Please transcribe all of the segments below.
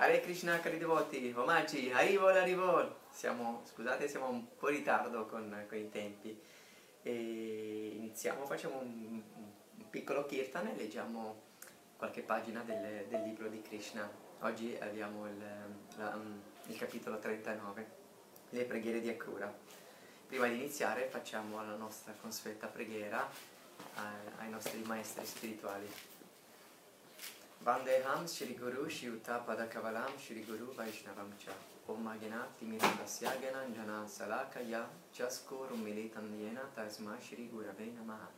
Hare Krishna cari devoti, omaggi, Harivol, Harivol. Siamo, scusate, siamo un po' in ritardo con, con i tempi. E iniziamo, facciamo un, un piccolo kirtan e leggiamo qualche pagina del, del, libro di Krishna. Oggi abbiamo il, la, il capitolo 39, le preghiere di Akrura. Prima di iniziare facciamo la nostra consueta preghiera ai, ai nostri maestri spirituali. Vandeham Shri Guru Shiuta Padakavalam Shri Guru Vaishnavam Cha Om Maganati Mirandasya Gananjana Salakaya Chaskuru Militan Yena Tasma Shri Gurave Namaha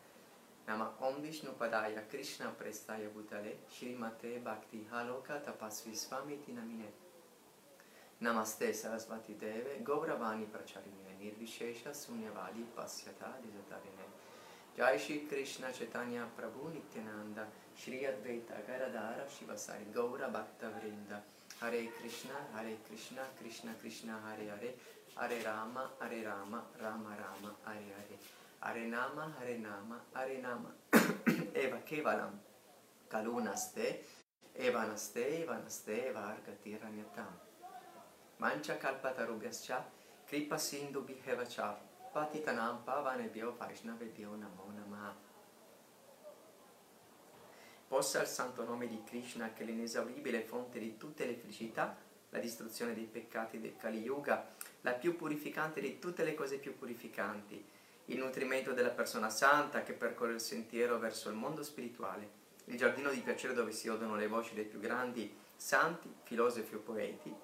Nama Om Vishnu Padaya Krishna Prestaya Bhutale Shri Mate Bhakti Haloka Tapasvi Swamiti Namine Namaste Sarasvati Deve Gauravani Pracharimine Nirvishesha Sunyavadi Pasyata Disatarine Jai Shri Krishna Chaitanya Prabhu Nityananda Shri Advaita Garadhara Shivasari Gaura Bhakta Vrinda. Hare Krishna Hare Krishna Krishna Krishna Hare Hare. Hare Rama Hare Rama Rama Rama Hare Hare. Hare Nama Hare Nama Hare Nama. Eva Kevalam. Kalunaste Eva Naste Eva Naste Eva Argati Ranyatam Mancha Kalpatarubhyascha Kripa Sindhu Bhihevachar Patitanam Pavanebhyo Vaishnavebhyo Namo Namaha Possa il santo nome di Krishna, che è l'inesauribile fonte di tutte le felicità, la distruzione dei peccati del Kali Yuga, la più purificante di tutte le cose più purificanti, il nutrimento della persona santa che percorre il sentiero verso il mondo spirituale, il giardino di piacere dove si odono le voci dei più grandi santi, filosofi o poeti,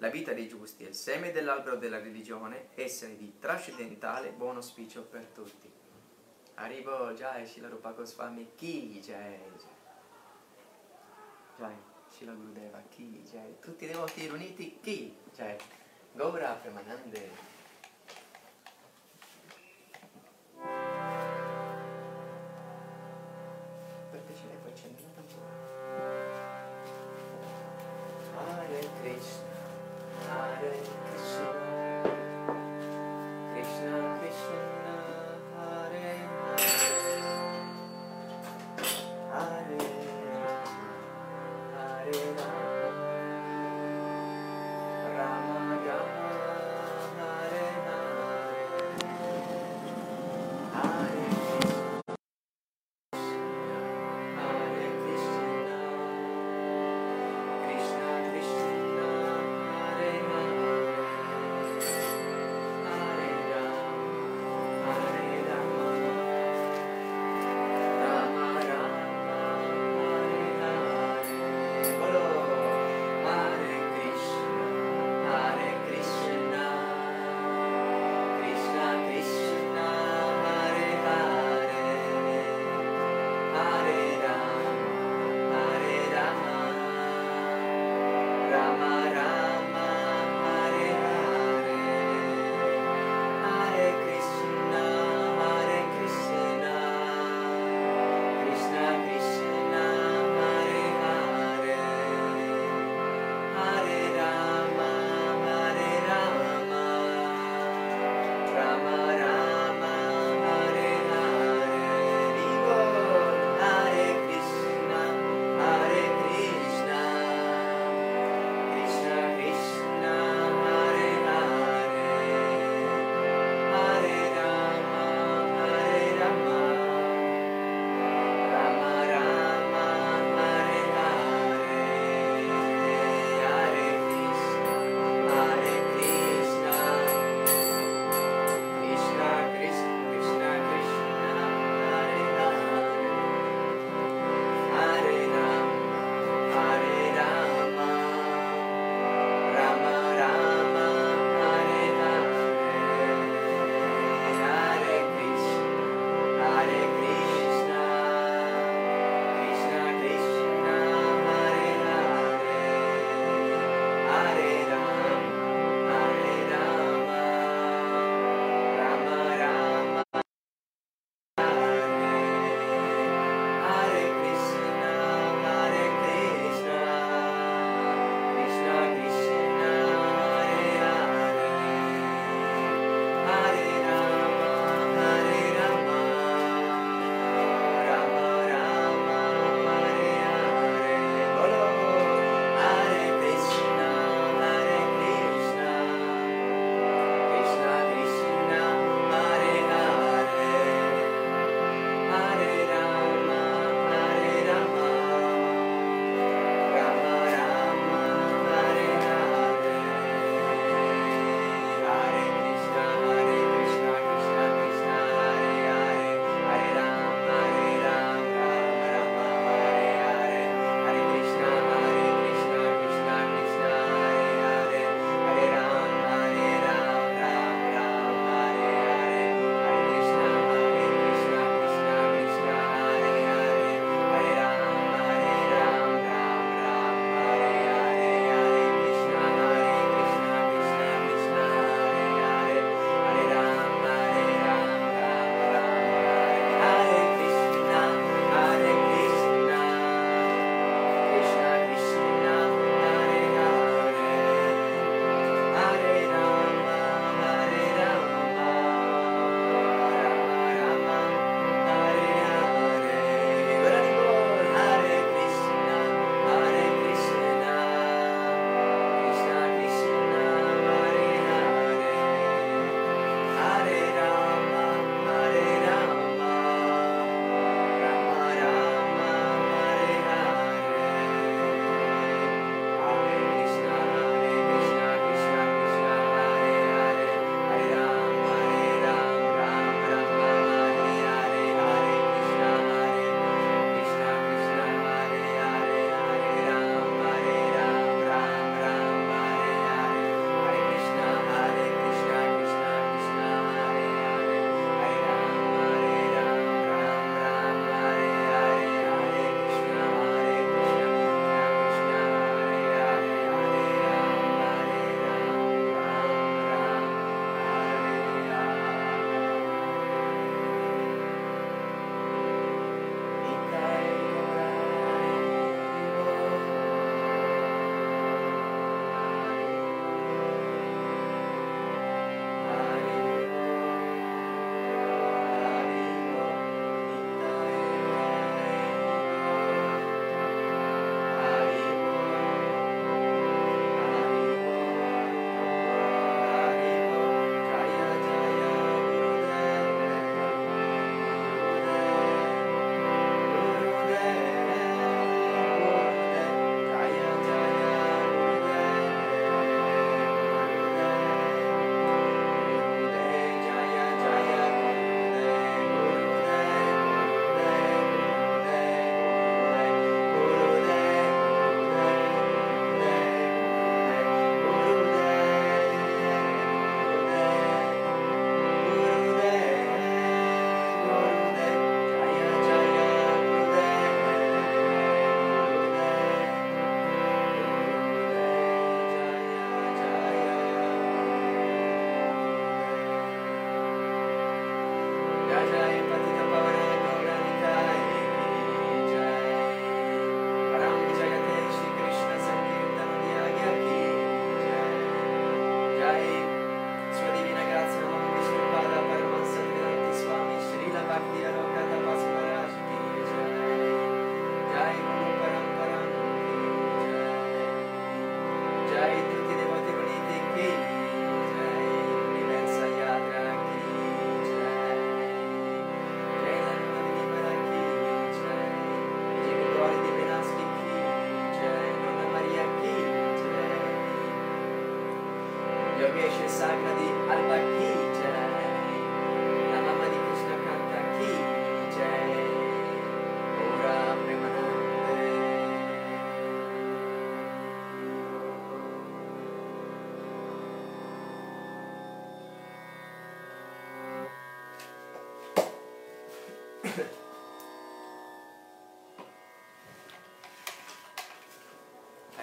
la vita dei giusti è il seme dell'albero della religione, essere di trascendentale buon auspicio per tutti. Arrivo Jai Shila Rupa Goswami Ki Jai Jai Shila Gurudeva Ki Jai tutti i devoti riuniti Ki Jai Gaura Premanande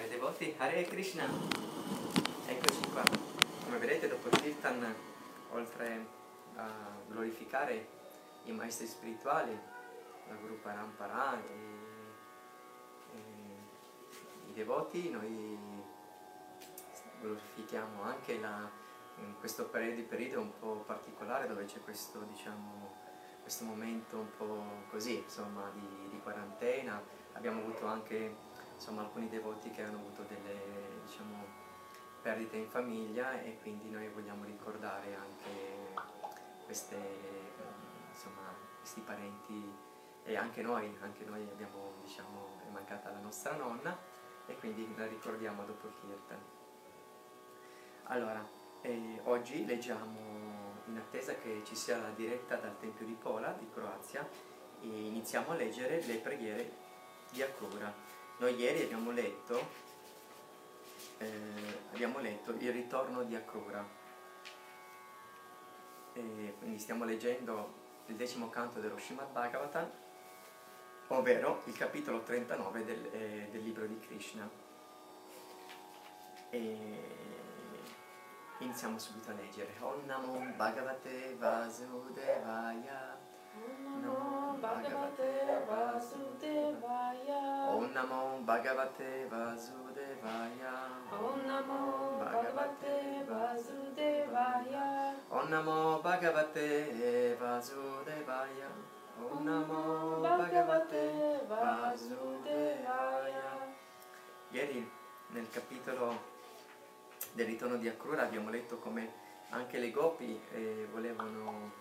Cari devoti, Hare Krishna. Eccoci qua. Come vedete dopo il Kirtan, oltre a glorificare i maestri spirituali, la Guru Parampara e, e i devoti, noi glorifichiamo anche la, in questo periodo, periodo un po' particolare dove c'è questo, diciamo, questo momento un po' così, insomma, di, di quarantena. Abbiamo avuto anche insomma, alcuni devoti che hanno avuto delle diciamo, perdite in famiglia e quindi noi vogliamo ricordare anche queste, insomma, questi parenti e anche noi, anche noi abbiamo, diciamo, è mancata la nostra nonna e quindi la ricordiamo dopo il Kirtan. Allora, eh, oggi leggiamo in attesa che ci sia la diretta dal Tempio di Pola di Croazia iniziamo a leggere le preghiere di Akura. Noi ieri abbiamo letto, eh, abbiamo letto il ritorno di Akrura, e quindi stiamo leggendo il decimo canto dello Srimad Bhagavatam, ovvero il capitolo 39 del, eh, del libro di Krishna. E iniziamo subito a leggere. Om Namo Bhagavate Vasudevaya. Namo Bhagavate Vasudevaya. Om Namo Bhagavate Vasudevaya. Om Namo Bhagavate Vasudevaya. Om Namo Bhagavate Vasudevaya. Om Namo Bhagavate Vasudevaya. Ieri nel capitolo del ritorno di Akrura abbiamo letto come anche le gopi eh, volevano,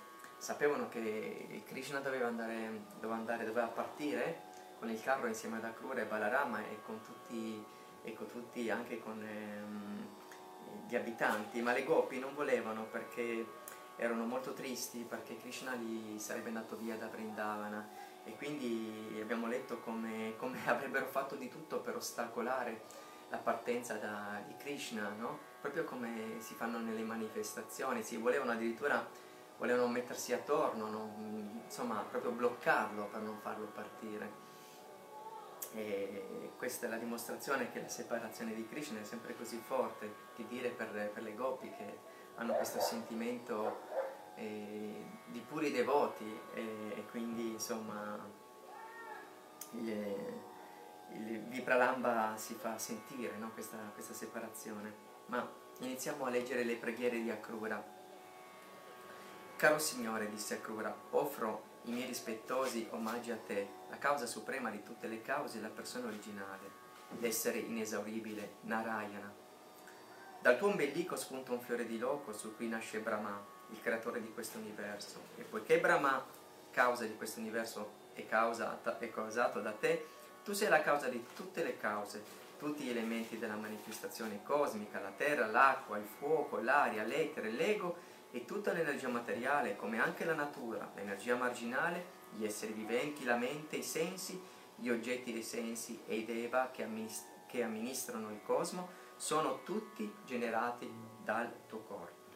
sapevano che Krishna doveva andare, doveva, andare, doveva partire con il carro insieme ad Akrura e Balarama e con tutti, e con tutti anche con ehm, gli abitanti, ma le gopi non volevano perché erano molto tristi perché Krishna li sarebbe andato via da Vrindavana. E quindi abbiamo letto come, come avrebbero fatto di tutto per ostacolare la partenza da, di Krishna, no? proprio come si fanno nelle manifestazioni, si volevano addirittura volevano mettersi attorno, no? insomma proprio bloccarlo per non farlo partire. E questa è la dimostrazione che la separazione di Krishna è sempre così forte, che dire per, per le gopi che hanno questo sentimento eh, di puri devoti e, e quindi insomma il, il Vipralamba si fa sentire no? questa, questa separazione. Ma iniziamo a leggere le preghiere di Akrura. Caro Signore, disse Akrura, offro i miei rispettosi omaggi a te, la causa suprema di tutte le cause, la persona originale, l'essere inesauribile, Narayana. Dal tuo ombelico spunta un fiore di loco su cui nasce Brahma, il creatore di questo universo. E poiché Brahma, causa di questo universo, è, causata, è causato da te, tu sei la causa di tutte le cause, tutti gli elementi della manifestazione cosmica, la terra, l'acqua, il fuoco, l'aria, l'etere, l'ego e tutta l'energia materiale, come anche la natura, l'energia marginale, gli esseri viventi, la mente, i sensi, gli oggetti dei sensi e i deva che, amminist- che amministrano il cosmo, sono tutti generati dal tuo corpo.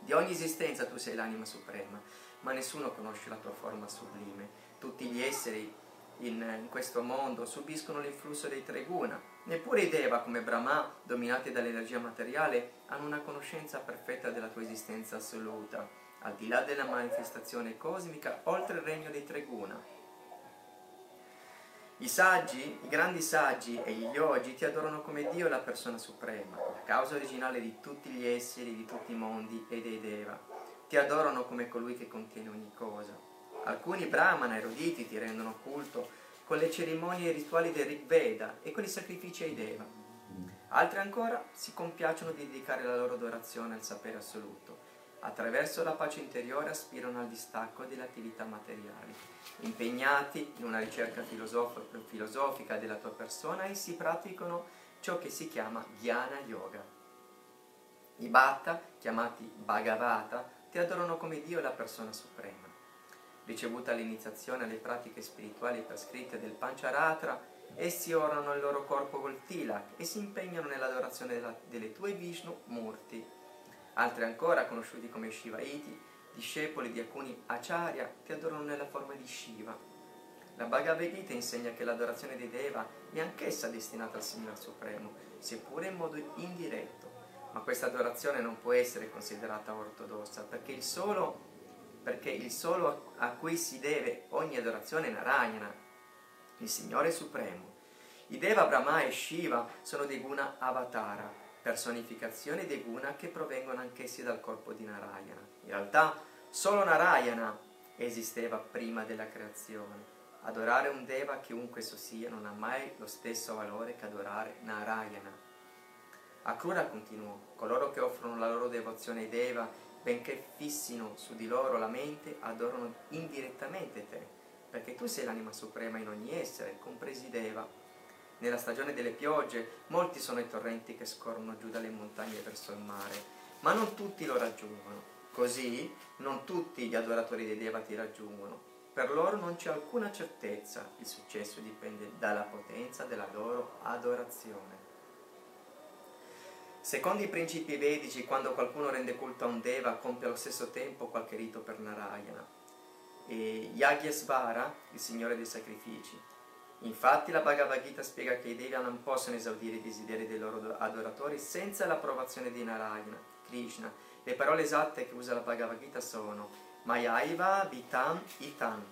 Di ogni esistenza tu sei l'anima suprema, ma nessuno conosce la tua forma sublime. Tutti gli esseri in, in, questo mondo subiscono l'influsso dei tre guna. Neppure i Deva, come Brahma, dominati dall'energia materiale, hanno una conoscenza perfetta della tua esistenza assoluta, al di là della manifestazione cosmica, oltre il regno dei tre guna. I saggi, i grandi saggi e gli yogi ti adorano come Dio la persona suprema, la causa originale di tutti gli esseri, di tutti i mondi e dei Deva. Ti adorano come colui che contiene ogni cosa. Alcuni brahmana eruditi ti rendono culto con le cerimonie rituali del Rig Veda e con i sacrifici ai Deva. Altri ancora si compiacciono di dedicare la loro adorazione al sapere assoluto. Attraverso la pace interiore aspirano al distacco delle attività materiali. Impegnati in una ricerca filosof- filosofica della tua persona, essi praticano ciò che si chiama Jnana Yoga. I Bhatta, chiamati Bhagavata, ti adorano come Dio e la persona suprema. Ricevuta l'iniziazione alle pratiche spirituali prescritte del Pancharatra, essi orano il loro corpo col tilak e si impegnano nell'adorazione della, delle tue Vishnu Murti. Altri ancora, conosciuti come Shivaiti, discepoli di alcuni Acharya, ti adorano nella forma di Shiva. La Bhagavad Gita insegna che l'adorazione di Deva è anch'essa destinata al Signore Supremo, seppure in modo indiretto. Ma questa adorazione non può essere considerata ortodossa, perché il solo, perché il solo a cui si deve ogni adorazione è Narayana, il Signore Supremo. I Deva, Brahma e Shiva sono dei guna avatara, personificazioni dei guna che provengono anch'essi dal corpo di Narayana. In realtà solo Narayana esisteva prima della creazione. Adorare un Deva, chiunque esso sia, non ha mai lo stesso valore che adorare Narayana. Akrura continuò, coloro che offrono la loro devozione ai Deva, benché fissino su di loro la mente, adorano indirettamente te, perché tu sei l'anima suprema in ogni essere, compresi Deva. Nella stagione delle piogge, molti sono i torrenti che scorrono giù dalle montagne verso il mare, ma non tutti lo raggiungono. Così, non tutti gli adoratori dei Deva ti raggiungono. Per loro non c'è alcuna certezza, il successo dipende dalla potenza della loro adorazione. Secondo i principi vedici, quando qualcuno rende culto a un Deva, compie allo stesso tempo qualche rito per Narayana. E Yagyasvara, il signore dei sacrifici. Infatti la Bhagavad Gita spiega che i Deva non possono esaudire i desideri dei loro adoratori senza l'approvazione di Narayana, Krishna. Le parole esatte che usa la Bhagavad Gita sono Mayaiva Vitam Itam.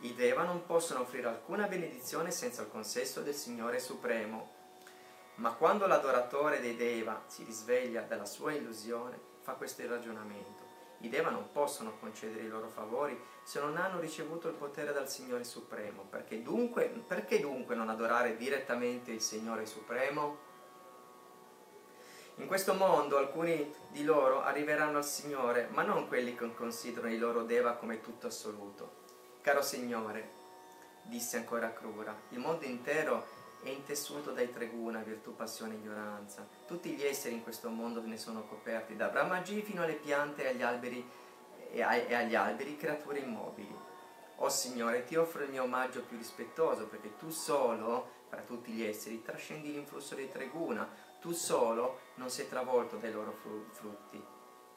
I Deva non possono offrire alcuna benedizione senza il consenso del Signore Supremo. Ma quando l'adoratore dei Deva si risveglia dalla sua illusione, fa questo ragionamento. I Deva non possono concedere i loro favori se non hanno ricevuto il potere dal Signore Supremo. Perché dunque, perché dunque non adorare direttamente il Signore Supremo? In questo mondo alcuni di loro arriveranno al Signore, ma non quelli che considerano i loro Deva come tutto assoluto. Caro Signore, disse ancora Krura, il mondo intero è intessuto dai tre guna, virtù, passione e ignoranza. Tutti gli esseri in questo mondo ne sono coperti, da Brahmaji fino alle piante e agli alberi, e agli alberi creature immobili. O Signore, ti offro il mio omaggio più rispettoso, perché tu solo, fra tutti gli esseri, trascendi l'influsso dei tre guna, tu solo non sei travolto dai loro frutti.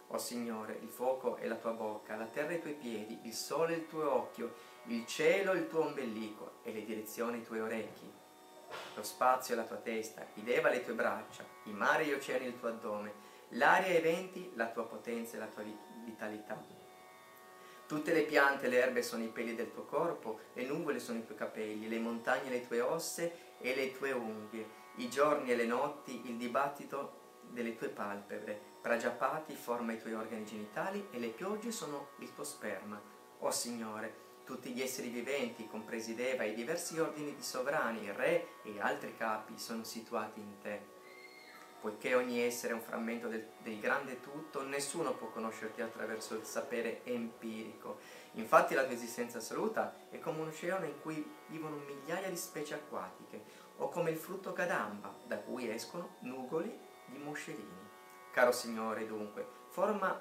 O Signore, il fuoco è la tua bocca, la terra i tuoi piedi, il sole il tuo occhio, il cielo il tuo ombelico e le direzioni i tuoi orecchi lo spazio è la tua testa, i deva le tue braccia, i mari e gli oceani il tuo addome, l'aria e i venti la tua potenza e la tua vitalità. Tutte le piante e le erbe sono i peli del tuo corpo, le nuvole sono i tuoi capelli, le montagne le tue osse e le tue unghie, i giorni e le notti il dibattito delle tue palpebre, Prajapati forma i tuoi organi genitali e le piogge sono il tuo sperma. O Signore, tutti gli esseri viventi, compresi Deva, i diversi ordini di sovrani, re e altri capi sono situati in te. Poiché ogni essere è un frammento del, del, grande tutto, nessuno può conoscerti attraverso il sapere empirico. Infatti la tua esistenza assoluta è come un oceano in cui vivono migliaia di specie acquatiche, o come il frutto cadamba, da cui escono nugoli di moscerini. Caro Signore, dunque, forma,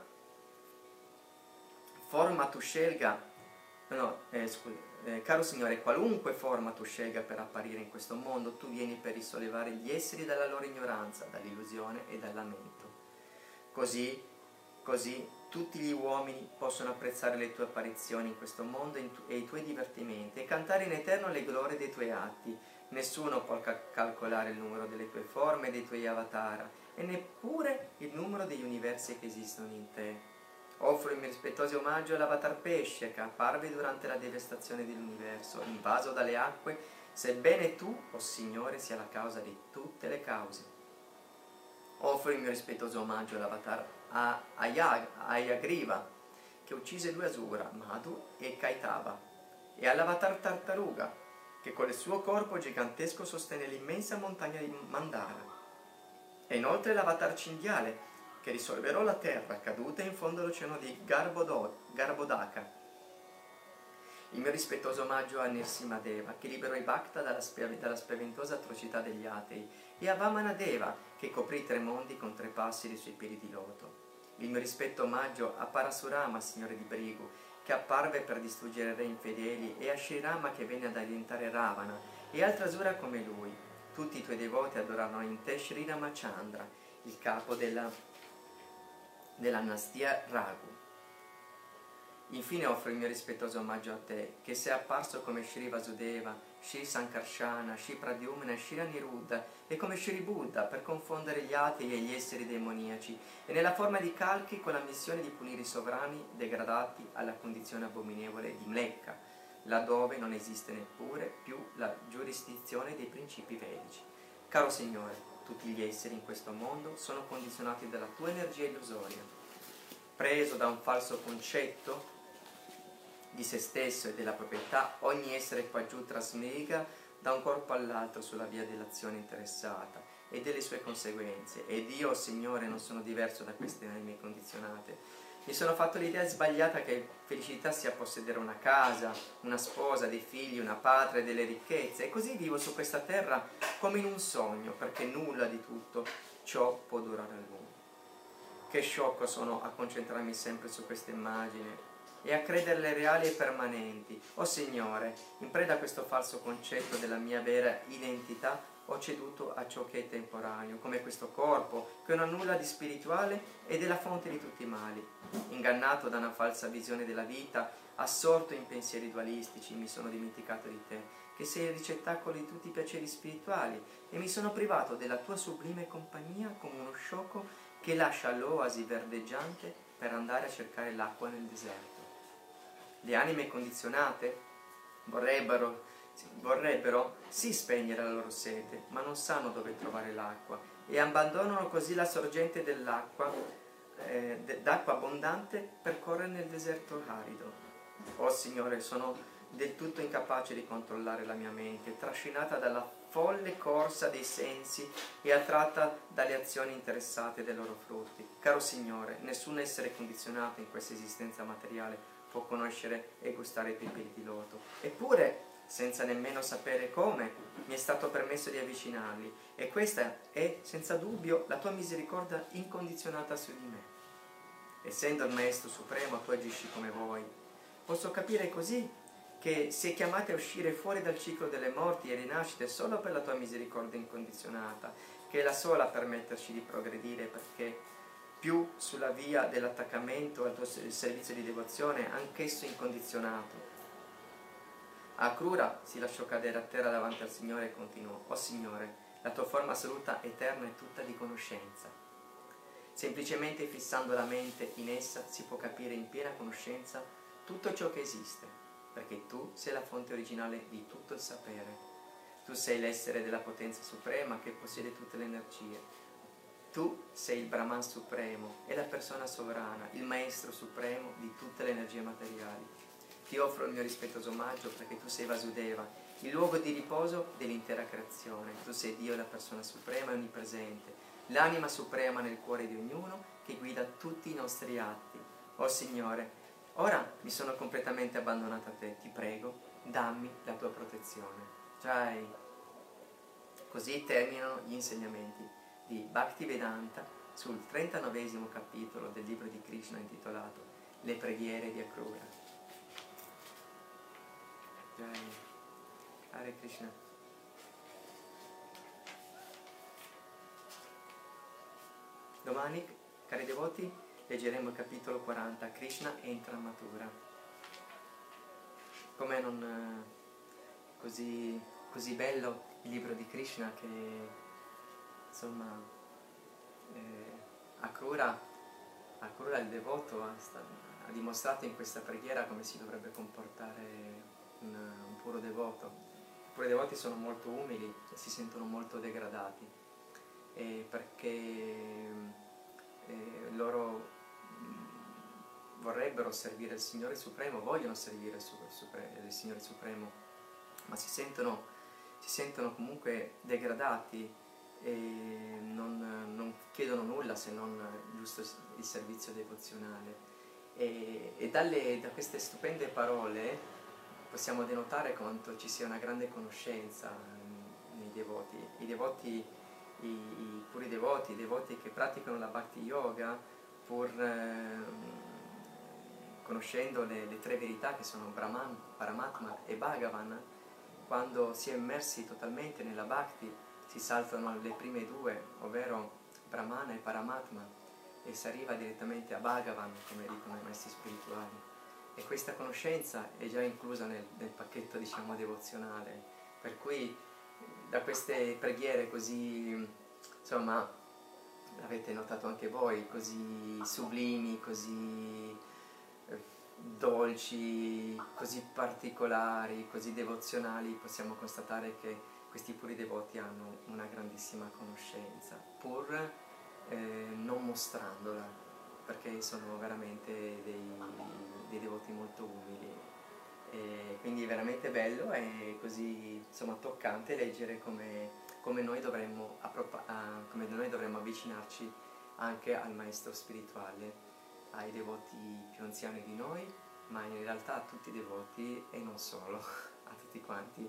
forma tu scelga No, eh, scusa, eh, caro Signore, qualunque forma tu scelga per apparire in questo mondo, tu vieni per risollevare gli esseri dalla loro ignoranza, dall'illusione e dal lamento. Così, così tutti gli uomini possono apprezzare le tue apparizioni in questo mondo e i tuoi divertimenti e cantare in eterno le glorie dei tuoi atti. Nessuno può ca- calcolare il numero delle tue forme e dei tuoi avatar e neppure il numero degli universi che esistono in te. Offro il mio rispettoso omaggio all'avatar pesce che apparve durante la devastazione dell'universo, invaso dalle acque, sebbene tu, o oh Signore, sia la causa di tutte le cause. Offro il mio rispettoso omaggio all'avatar Ayagriva, che uccise due Asura, Madhu e Kaitava, e all'avatar Tartaruga, che con il suo corpo gigantesco sostenne l'immensa montagna di Mandara. E inoltre l'avatar cinghiale, che risolverò la terra caduta in fondo all'oceano di Garbodaka. Il mio rispettoso omaggio a Nirsimadeva, che liberò i Bhakta dalla, spe- dalla spaventosa atrocità degli atei, e a Vamanadeva, che coprì tre mondi con tre passi dei suoi piedi di loto. Il mio rispetto omaggio a Parasurama, signore di Brigu, che apparve per distruggere re infedeli, e a Shrirama che venne ad alientare Ravana, e altre asura come lui. Tutti i tuoi devoti adorarono in te Sri Ramachandra, il capo della, dell'anastia Raghu. Infine offro il mio rispettoso omaggio a te, che sei apparso come Shri Vasudeva, Shri Sankarsana, Shri Pradyumna e Shri Aniruddha, e come Shri Buddha per confondere gli atei e gli esseri demoniaci, e nella forma di Kalki con la missione di punire i sovrani degradati alla condizione abominevole di Mlecca, laddove non esiste neppure più la giurisdizione dei principi vedici. Caro Signore, tutti gli esseri in questo mondo sono condizionati dalla tua energia illusoria. Preso da un falso concetto di se stesso e della proprietà, ogni essere qua giù trasmigra da un corpo all'altro sulla via dell'azione interessata e delle sue conseguenze. Ed io, Signore, non sono diverso da queste anime condizionate. Mi sono fatto l'idea sbagliata che felicità sia possedere una casa, una sposa, dei figli, una patria delle ricchezze, e così vivo su questa terra come in un sogno, perché nulla di tutto ciò può durare a lungo. Che sciocco sono a concentrarmi sempre su questa immagine e a crederle reali e permanenti. O oh Signore, in preda a questo falso concetto della mia vera identità, ho ceduto a ciò che è temporaneo, come questo corpo, che non ha nulla di spirituale ed è la fonte di tutti i mali. Ingannato da una falsa visione della vita, assorto in pensieri dualistici, mi sono dimenticato di te, che sei il ricettacolo di tutti i piaceri spirituali, e mi sono privato della tua sublime compagnia come uno sciocco che lascia l'oasi verdeggiante per andare a cercare l'acqua nel deserto. Le anime condizionate vorrebbero, vorrebbero sì spegnere la loro sete, ma non sanno dove trovare l'acqua e abbandonano così la sorgente dell'acqua, eh, d'acqua abbondante per correre nel deserto arido. Oh Signore, sono del tutto incapace di controllare la mia mente, trascinata dalla folle corsa dei sensi e attratta dalle azioni interessate dai loro frutti. Caro Signore, nessun essere condizionato in questa esistenza materiale può conoscere e gustare i pepini di loto. Eppure, senza nemmeno sapere come, mi è stato permesso di avvicinarli e questa è, senza dubbio, la tua misericordia incondizionata su di me. Essendo il Maestro Supremo, tu agisci come vuoi. Posso capire così che si è chiamati a uscire fuori dal ciclo delle morti e rinascite solo per la tua misericordia incondizionata, che è la sola a permetterci di progredire perché più sulla via dell'attaccamento al tuo servizio di devozione, anch'esso incondizionato. Akrura si lasciò cadere a terra davanti al Signore e continuò, O Signore, la tua forma assoluta, eterna e tutta di conoscenza. Semplicemente fissando la mente in essa si può capire in piena conoscenza tutto ciò che esiste, perché tu sei la fonte originale di tutto il sapere. Tu sei l'essere della potenza suprema che possiede tutte le energie tu sei il Brahman supremo e la persona sovrana, il maestro supremo di tutte le energie materiali. Ti offro il mio rispettoso omaggio perché tu sei Vasudeva, il luogo di riposo dell'intera creazione. Tu sei Dio, la persona suprema e onnipresente, l'anima suprema nel cuore di ognuno che guida tutti i nostri atti. Oh Signore, ora mi sono completamente abbandonata a te, ti prego, dammi la tua protezione. Jai. Così terminano gli insegnamenti di Bhaktivedanta sul 39 capitolo del libro di Krishna intitolato Le preghiere di Akrura. Jai. Hare Krishna. Domani, cari devoti, leggeremo il capitolo 40, Krishna entra a matura. Com'è non eh, così, così bello il libro di Krishna che insomma eh, Akrura, Akrura il devoto ha, ha, dimostrato in questa preghiera come si dovrebbe comportare un, un puro devoto. I puri devoti sono molto umili e si sentono molto degradati eh, perché eh, loro mh, vorrebbero servire il Signore Supremo, vogliono servire il, Supre- il Signore Supremo, ma si sentono, si sentono comunque degradati e non, non, chiedono nulla se non giusto il servizio devozionale. E, e dalle, da queste stupende parole possiamo denotare quanto ci sia una grande conoscenza nei devoti. I devoti, i, i puri devoti, i devoti che praticano la bhakti yoga, pur eh, conoscendo le, le, tre verità che sono Brahman, Paramatma e Bhagavan, quando si è immersi totalmente nella bhakti, si saltano alle prime due, ovvero Brahmana e Paramatma, e si arriva direttamente a Bhagavan, come dicono i maestri spirituali. E questa conoscenza è già inclusa nel, nel pacchetto, diciamo, devozionale. Per cui da queste preghiere così, insomma, l'avete notato anche voi, così sublimi, così eh, dolci, così particolari, così devozionali, possiamo constatare che questi puri devoti hanno una grandissima conoscenza, pur eh, non mostrandola, perché sono veramente dei, dei devoti molto umili. E quindi è veramente bello e così insomma, toccante leggere come, come, noi dovremmo, come noi dovremmo avvicinarci anche al maestro spirituale, ai devoti più anziani di noi, ma in realtà a tutti i devoti e non solo, a tutti quanti.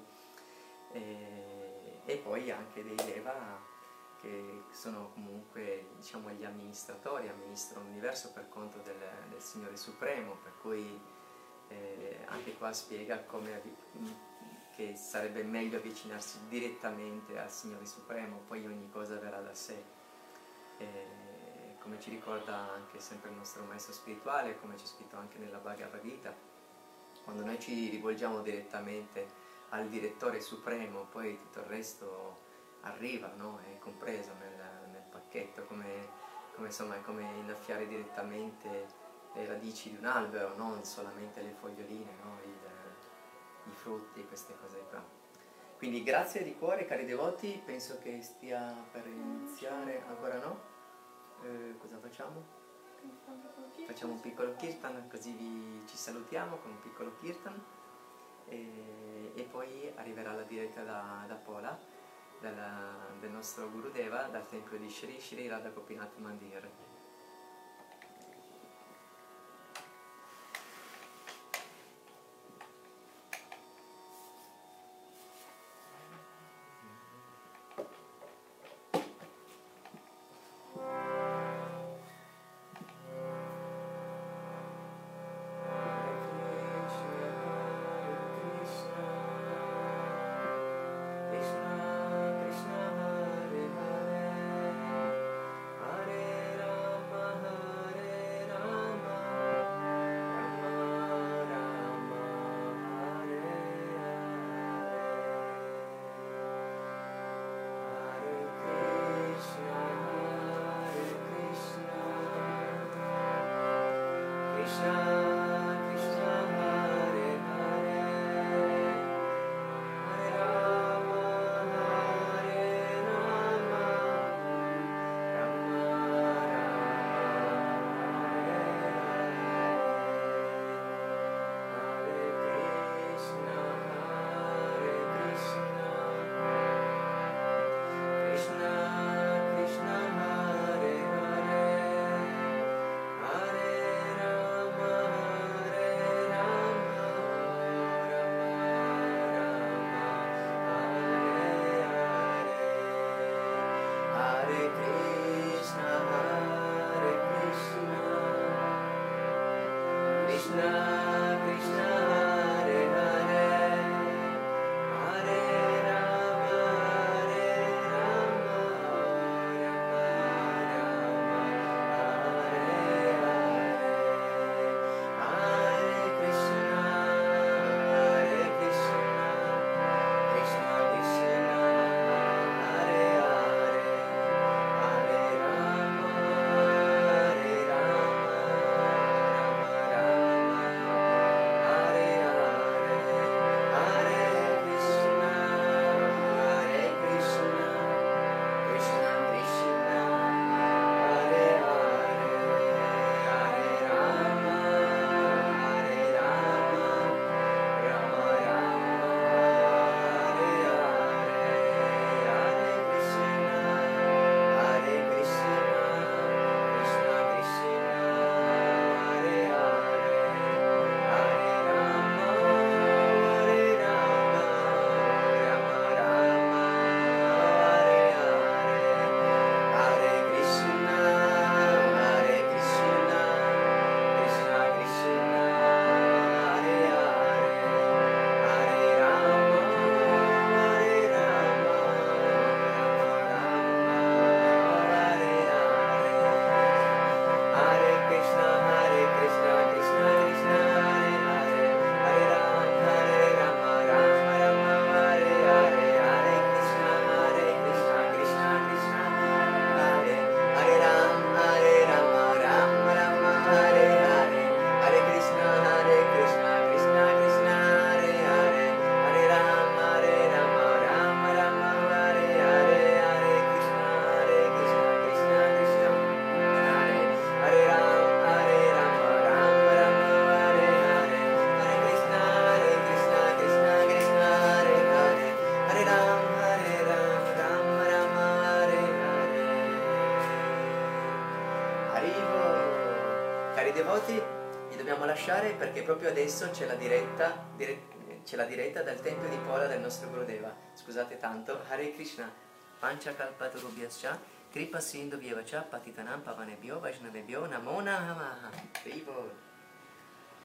E, e poi anche dei Deva che sono comunque diciamo, gli amministratori, amministrano l'universo per conto del, del Signore Supremo, per cui eh, anche qua spiega come, che sarebbe meglio avvicinarsi direttamente al Signore Supremo, poi ogni cosa verrà da sé. Eh, come ci ricorda anche sempre il nostro maestro spirituale, come c'è scritto anche nella Bhagavad Gita, quando noi ci rivolgiamo direttamente al direttore supremo, poi tutto il resto arriva, no? è compreso nel, nel pacchetto, come, come, insomma, è come innaffiare direttamente le radici di un albero, non solamente le foglioline, no? Il, i frutti, queste cose qua. Quindi grazie di cuore cari devoti, penso che stia per iniziare, ancora no? Eh, cosa facciamo? Facciamo un piccolo kirtan così vi, ci salutiamo con un piccolo kirtan e, e poi arriverà la diretta da, da Pola della, del nostro Guru Deva dal tempio di Shri Shri Radha Gopinath Mandir. Perché proprio adesso c'è la diretta, dire- c'è la diretta dal Tempio di Pola del nostro Gurudeva. Scusate tanto, Hare Krishna, Panchakalpatarubhyascha, Kripa Sindhu Vyevacha, Patitanam Pavanebhyo, Vaishnavebhyo, Namo Namaha. Haribo.